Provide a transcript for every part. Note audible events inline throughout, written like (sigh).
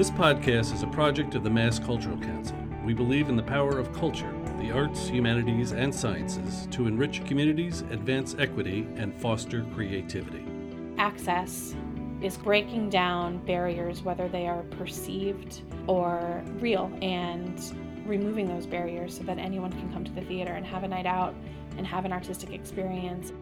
This podcast is a project of the Mass Cultural Council. We believe in the power of culture, the arts, humanities, and sciences to enrich communities, advance equity, and foster creativity. Access is breaking down barriers, whether they are perceived or real, and removing those barriers so that anyone can come to the theater and have a night out and have an artistic experience.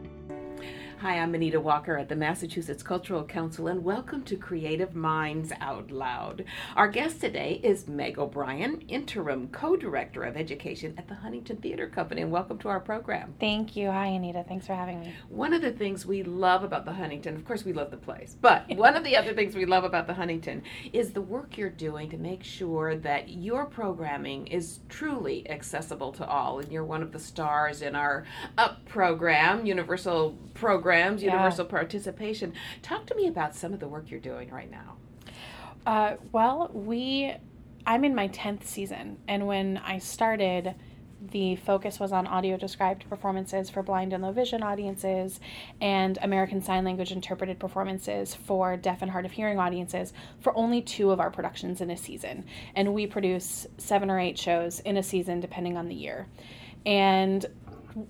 Hi, I'm Anita Walker at the Massachusetts Cultural Council, and welcome to Creative Minds Out Loud. Our guest today is Meg O'Brien, Interim Co Director of Education at the Huntington Theater Company, and welcome to our program. Thank you. Hi, Anita. Thanks for having me. One of the things we love about the Huntington, of course, we love the place, but (laughs) one of the other things we love about the Huntington is the work you're doing to make sure that your programming is truly accessible to all. And you're one of the stars in our UP program, Universal Program programs, yeah. universal participation. Talk to me about some of the work you're doing right now. Uh, well, we, I'm in my 10th season, and when I started, the focus was on audio described performances for blind and low vision audiences and American Sign Language interpreted performances for deaf and hard of hearing audiences for only two of our productions in a season. And we produce seven or eight shows in a season, depending on the year. And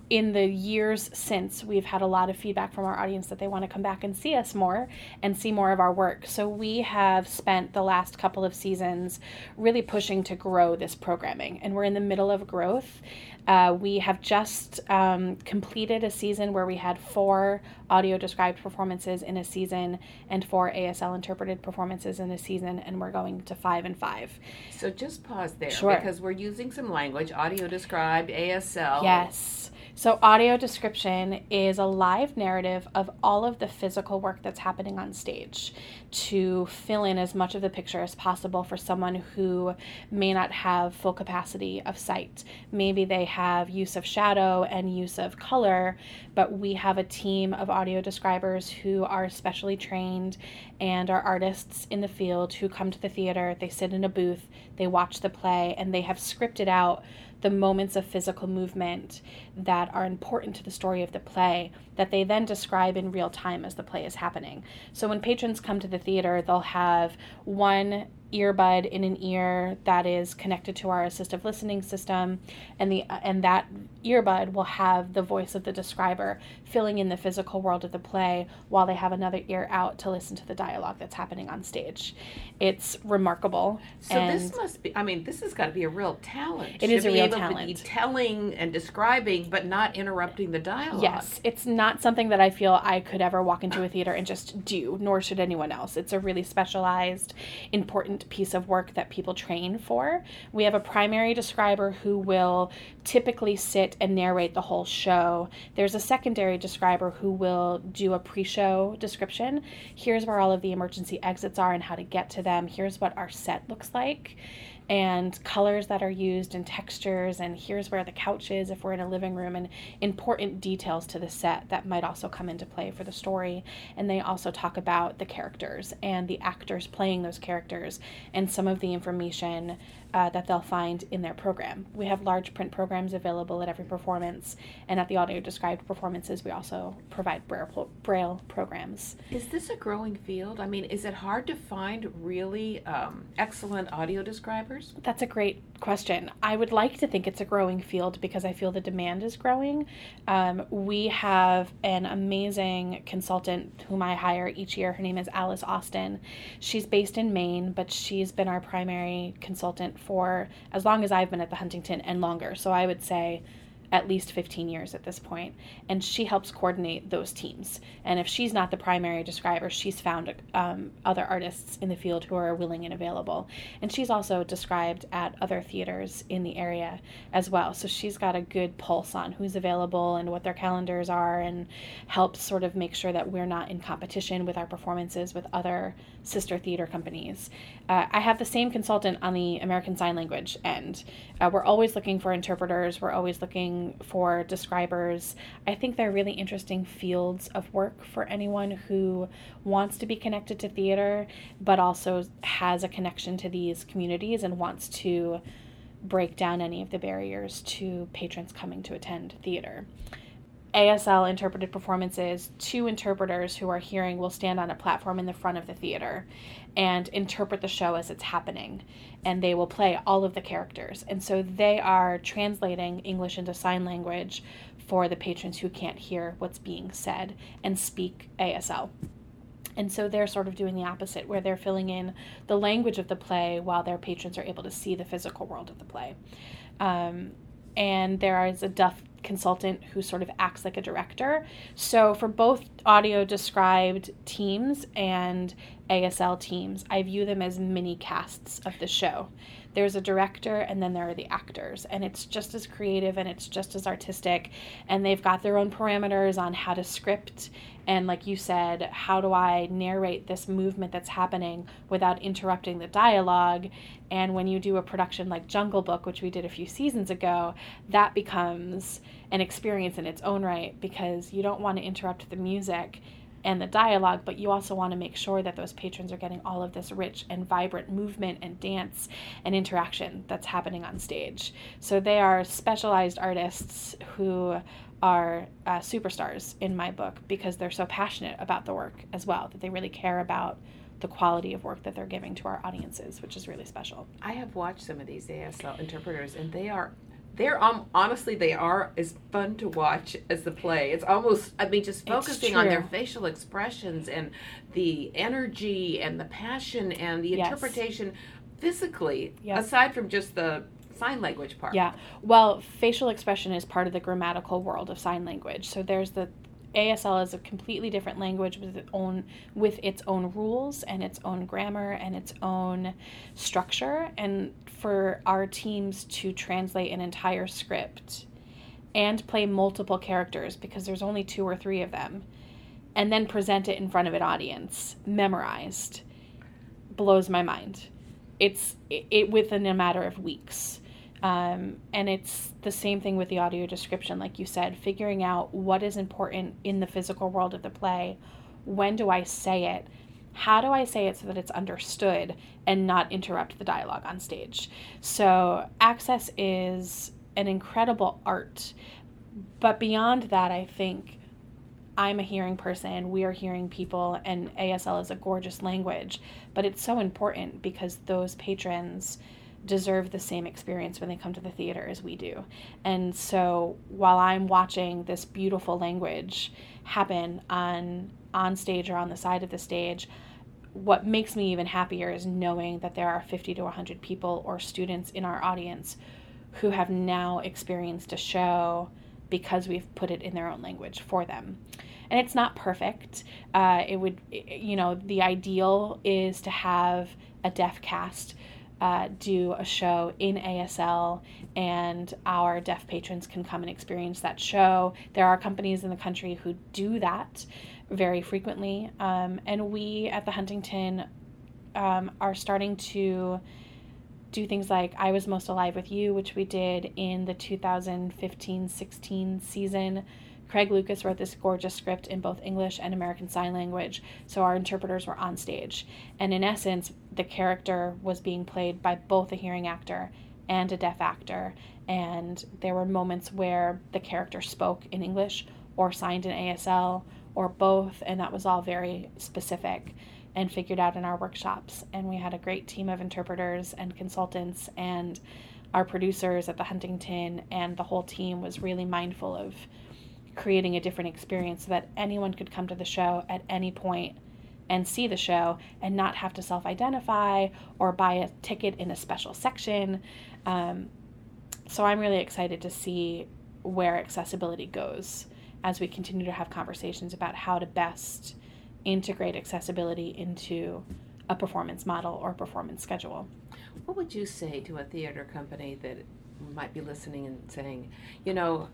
in the years since, we've had a lot of feedback from our audience that they want to come back and see us more and see more of our work. So we have spent the last couple of seasons really pushing to grow this programming, and we're in the middle of growth. Uh, we have just um, completed a season where we had four audio described performances in a season and four ASL interpreted performances in a season, and we're going to five and five. So just pause there sure. because we're using some language audio described, ASL. Yes. So, audio description is a live narrative of all of the physical work that's happening on stage to fill in as much of the picture as possible for someone who may not have full capacity of sight. Maybe they have use of shadow and use of color, but we have a team of audio describers who are specially trained and are artists in the field who come to the theater, they sit in a booth, they watch the play, and they have scripted out the moments of physical movement that are important to the story of the play that they then describe in real time as the play is happening. So when patrons come to the theater, they'll have one earbud in an ear that is connected to our assistive listening system and the and that earbud will have the voice of the describer filling in the physical world of the play while they have another ear out to listen to the dialogue that's happening on stage. It's remarkable so this must be i mean this has got to be a real talent. It is a real talent. telling and describing but not interrupting the dialogue. Yes it's not something that i feel i could ever walk into a theater and just do nor should anyone else. It's a really specialized important piece of work that people train for. We have a primary describer who will typically sit and narrate the whole show. There's a secondary describer who will do a pre show description. Here's where all of the emergency exits are and how to get to them. Here's what our set looks like and colors that are used and textures and here's where the couch is if we're in a living room and important details to the set that might also come into play for the story and they also talk about the characters and the actors playing those characters and some of the information uh, that they'll find in their program. We have large print programs available at every performance, and at the audio described performances, we also provide braille, braille programs. Is this a growing field? I mean, is it hard to find really um, excellent audio describers? That's a great question. I would like to think it's a growing field because I feel the demand is growing. Um, we have an amazing consultant whom I hire each year. Her name is Alice Austin. She's based in Maine, but she's been our primary consultant for as long as I've been at the Huntington and longer. So I would say at least 15 years at this point, and she helps coordinate those teams. And if she's not the primary describer, she's found um, other artists in the field who are willing and available. And she's also described at other theaters in the area as well. So she's got a good pulse on who's available and what their calendars are, and helps sort of make sure that we're not in competition with our performances with other sister theater companies. Uh, I have the same consultant on the American Sign Language end. Uh, we're always looking for interpreters, we're always looking for describers. I think they're really interesting fields of work for anyone who wants to be connected to theater, but also has a connection to these communities and wants to break down any of the barriers to patrons coming to attend theater. ASL interpreted performances, two interpreters who are hearing will stand on a platform in the front of the theater and interpret the show as it's happening. And they will play all of the characters. And so they are translating English into sign language for the patrons who can't hear what's being said and speak ASL. And so they're sort of doing the opposite, where they're filling in the language of the play while their patrons are able to see the physical world of the play. Um, and there is a deaf consultant who sort of acts like a director. So for both audio described teams and ASL teams, I view them as mini casts of the show. There's a director and then there are the actors, and it's just as creative and it's just as artistic, and they've got their own parameters on how to script and like you said, how do I narrate this movement that's happening without interrupting the dialogue? And when you do a production like Jungle Book, which we did a few seasons ago, that becomes an experience in its own right because you don't want to interrupt the music and the dialogue, but you also want to make sure that those patrons are getting all of this rich and vibrant movement and dance and interaction that's happening on stage. So they are specialized artists who are uh, superstars in my book because they're so passionate about the work as well, that they really care about the quality of work that they're giving to our audiences, which is really special. I have watched some of these ASL interpreters, and they are they're um, honestly they are as fun to watch as the play. It's almost I mean just focusing on their facial expressions and the energy and the passion and the yes. interpretation physically yes. aside from just the sign language part. Yeah. Well, facial expression is part of the grammatical world of sign language. So there's the ASL is a completely different language with its own with its own rules and its own grammar and its own structure. And for our teams to translate an entire script and play multiple characters because there's only two or three of them and then present it in front of an audience memorized blows my mind. It's it, it within a matter of weeks um, and it's the same thing with the audio description, like you said, figuring out what is important in the physical world of the play. When do I say it? How do I say it so that it's understood and not interrupt the dialogue on stage? So, access is an incredible art. But beyond that, I think I'm a hearing person, we are hearing people, and ASL is a gorgeous language. But it's so important because those patrons deserve the same experience when they come to the theater as we do. And so while I'm watching this beautiful language happen on on stage or on the side of the stage, what makes me even happier is knowing that there are 50 to 100 people or students in our audience who have now experienced a show because we've put it in their own language for them. And it's not perfect. Uh, it would, you know, the ideal is to have a deaf cast uh, do a show in ASL, and our deaf patrons can come and experience that show. There are companies in the country who do that very frequently, um, and we at the Huntington um, are starting to do things like I Was Most Alive with You, which we did in the 2015 16 season Craig Lucas wrote this gorgeous script in both English and American Sign Language, so our interpreters were on stage. And in essence, the character was being played by both a hearing actor and a deaf actor. And there were moments where the character spoke in English or signed in ASL or both, and that was all very specific and figured out in our workshops. And we had a great team of interpreters and consultants, and our producers at the Huntington and the whole team was really mindful of creating a different experience so that anyone could come to the show at any point and see the show and not have to self identify or buy a ticket in a special section. Um, so I'm really excited to see where accessibility goes as we continue to have conversations about how to best integrate accessibility into a performance model or performance schedule. What would you say to a theater company that might be listening and saying, you know,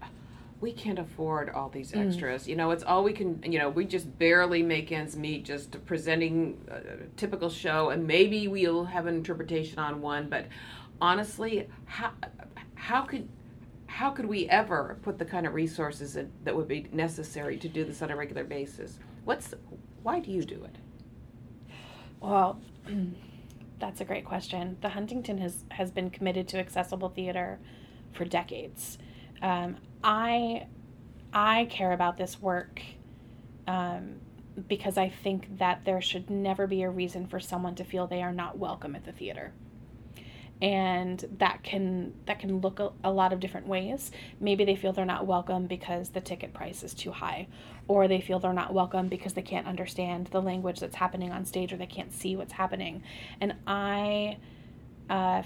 we can't afford all these mm. extras. Mm. You know, it's all we can, you know, we just barely make ends meet just presenting a typical show, and maybe we'll have an interpretation on one, but honestly, how, how could how could we ever put the kind of resources in, that would be necessary to do this on a regular basis? What's why do you do it? Well, (clears throat) that's a great question. The Huntington has has been committed to accessible theater for decades. Um, I I care about this work um, because I think that there should never be a reason for someone to feel they are not welcome at the theater. And that can that can look a, a lot of different ways. Maybe they feel they're not welcome because the ticket price is too high, or they feel they're not welcome because they can't understand the language that's happening on stage, or they can't see what's happening. And I uh,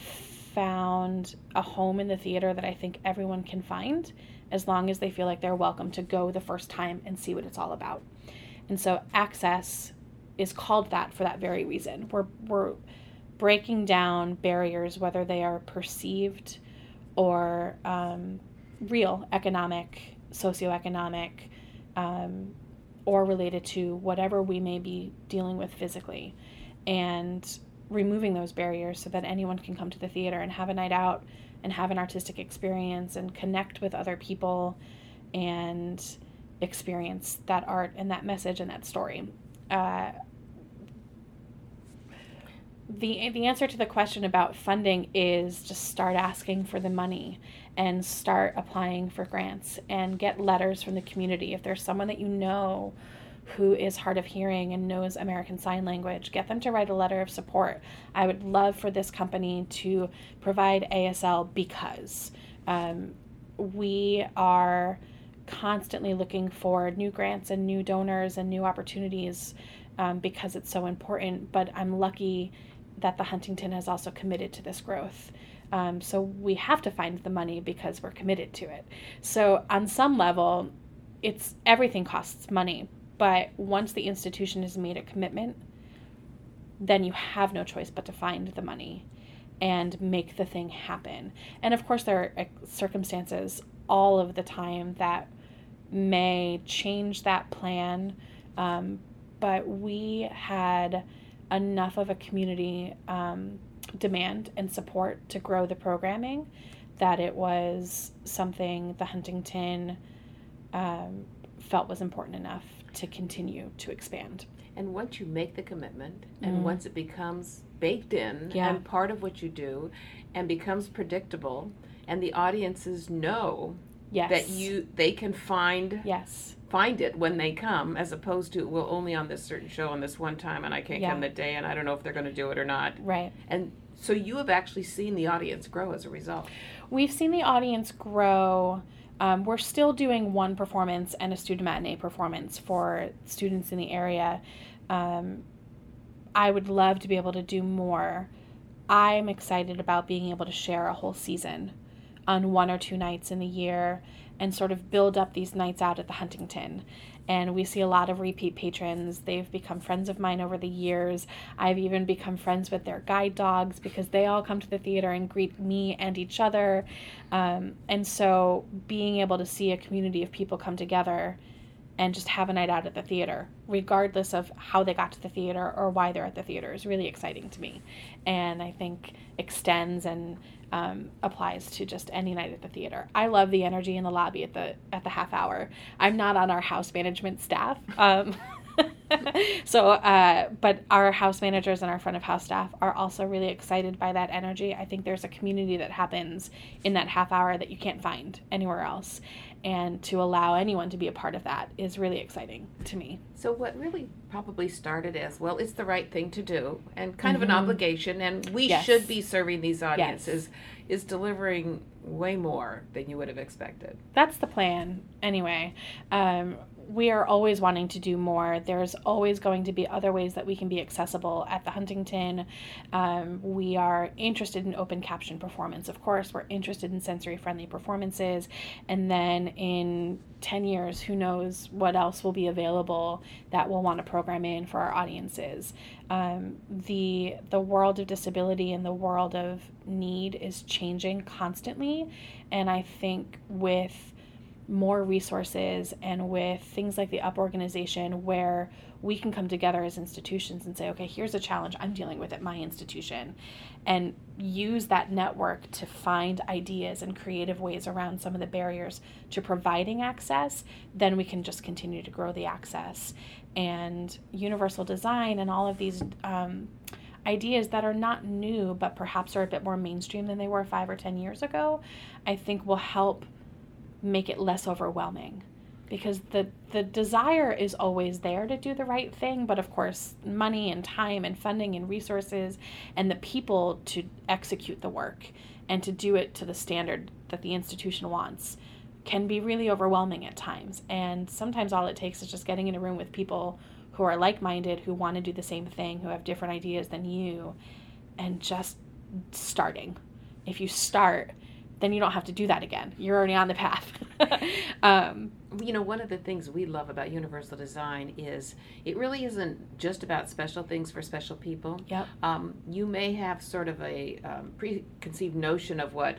found a home in the theater that I think everyone can find as long as they feel like they're welcome to go the first time and see what it's all about. And so access is called that for that very reason. We're we're breaking down barriers, whether they are perceived or um, real, economic, socioeconomic, um, or related to whatever we may be dealing with physically, and removing those barriers so that anyone can come to the theater and have a night out and have an artistic experience and connect with other people and experience that art and that message and that story. Uh, the the answer to the question about funding is just start asking for the money and start applying for grants and get letters from the community if there's someone that you know who is hard of hearing and knows American Sign Language, get them to write a letter of support. I would love for this company to provide ASL because um, we are constantly looking for new grants and new donors and new opportunities um, because it's so important. But I'm lucky that the Huntington has also committed to this growth. Um, so we have to find the money because we're committed to it. So on some level, it's everything costs money, but once the institution has made a commitment, then you have no choice but to find the money and make the thing happen. And of course, there are circumstances all of the time that may change that plan. Um, but we had enough of a community um, demand and support to grow the programming that it was something the Huntington um, felt was important enough to continue to expand. And once you make the commitment and mm. once it becomes baked in yeah. and part of what you do and becomes predictable and the audiences know yes. that you they can find yes find it when they come as opposed to well only on this certain show on this one time and I can't Yeah. come that day and I don't know if they're going to do it or not. right And so you have actually seen the audience grow as a result. we've seen the audience grow um, we're still doing one performance and a student matinee performance for students in the area. Um, i would love to be able to do more. I'm excited about being able to share a whole season on one or two nights in the year and sort of build up these nights out at the Huntington. And we see a lot of repeat patrons. They've become friends of mine over the years. I've even become friends with their guide dogs because they all come to the theater and greet me and each other. Um, and so being able to see a community of people come together and just have a night out at the theater, regardless of how they got to the theater or why they're at the theater, is really exciting to me. And I think extends and um, applies to just any night at the theater. I love the energy in the lobby at the at the half hour. I'm not on our house management staff. Um, (laughs) so, uh, but our house managers and our front of house staff are also really excited by that energy. I think there's a community that happens in that half hour that you can't find anywhere else. And to allow anyone to be a part of that is really exciting to me. So what really probably started as well, it's the right thing to do and kind of an Mhm. obligation, and we Yes. should be serving these audiences, is delivering way more than you would have expected. That's the plan, anyway. Um, we are always wanting to do more. There's always going to be other ways that we can be accessible at the Huntington. Um, we are interested in open caption performance, of course. We're interested in sensory friendly performances. And then in 10 years, who knows what else will be available that we'll want to program in for our audiences. Um, the, the world of disability and the world of need is changing constantly. And I think with more resources and with things like the up organization where we can come together as institutions and say okay here's a challenge. I'm dealing with at my institution. And use that network to find ideas and creative ways around some of the barriers to providing access. Then we can just continue to grow the access. And universal design and all of these um, ideas that are not new but perhaps are a bit more mainstream than they were five or ten years ago i think will help make it less overwhelming. Because the the desire is always there to do the right thing but of course money and time and funding and resources and the people to execute the work and to do it to the standard that the institution wants can be really overwhelming at times. And sometimes all it takes is just getting in a room with people who are like-minded who want to do the same thing who have different ideas than you and just starting. If you start then you don't have to do that again. You're already on the path. (laughs) um, you know, one of the things we love about universal design is it really isn't just about special things for special people. Yep. Um, you may have sort of a um, preconceived notion of what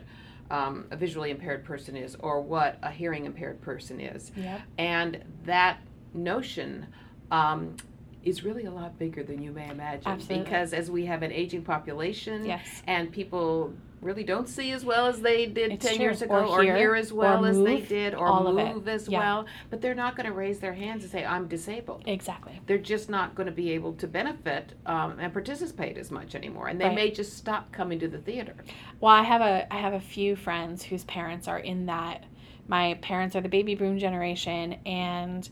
um, a visually impaired person is or what a hearing impaired person is. Yep. And that notion um, is really a lot bigger than you may imagine. Absolutely. Because as we have an aging population Yes. and people really don't see as well as they did It's 10 true. years ago Or or, hear, hear as well as they did or all of it. move as Yeah. well but they're not going to raise their hands and say i'm disabled Exactly. they're just not going to be able to benefit um, and participate as much anymore and they Right. may just stop coming to the theater Well, I have a I have a few friends whose parents are in that. My parents are the baby boom generation, and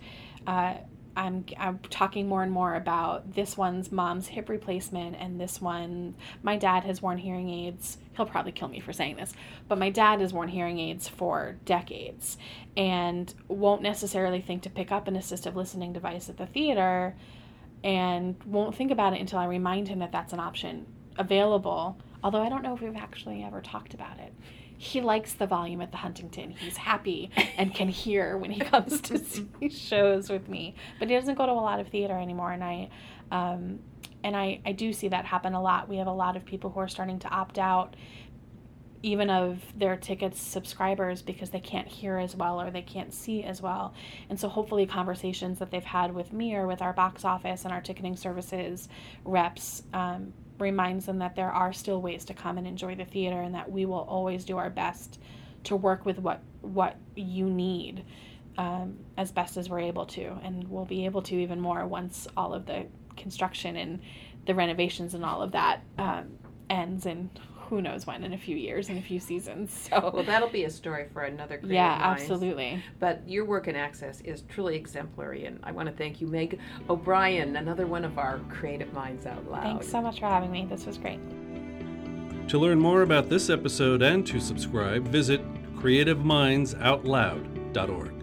uh, I'm I'm talking more and more about this one's mom's hip replacement, and this one my dad has worn hearing aids. He'll probably kill me for saying this, but my dad has worn hearing aids for decades, and won't necessarily think to pick up an assistive listening device at the theater, and won't think about it until I remind him that that's an option available. Although I don't know if we've actually ever talked about it. He likes the volume at the Huntington. He's happy and can hear when he comes to (laughs) see shows with me. But he doesn't go to a lot of theater anymore, and I, um, and I, I do see that happen a lot. We have a lot of people who are starting to opt out, even of their tickets subscribers because they can't hear as well or they can't see as well. And so hopefully conversations that they've had with me or with our box office and our ticketing services reps um, reminds them that there are still ways to come and enjoy the theater and that we will always do our best to work with what what you need um, as best as we're able to. And we'll be able to even more once all of the construction and the renovations and all of that um, ends in who knows when in a few years in a few seasons (laughs) so. Well that'll be a story for another creative yeah Minds. absolutely. But your work in access is truly exemplary and i want to thank you meg o'brien another one of our creative minds out loud. Thanks so much for having me. This was great. To learn more about this episode and to subscribe, visit creativemindsoutloud.org.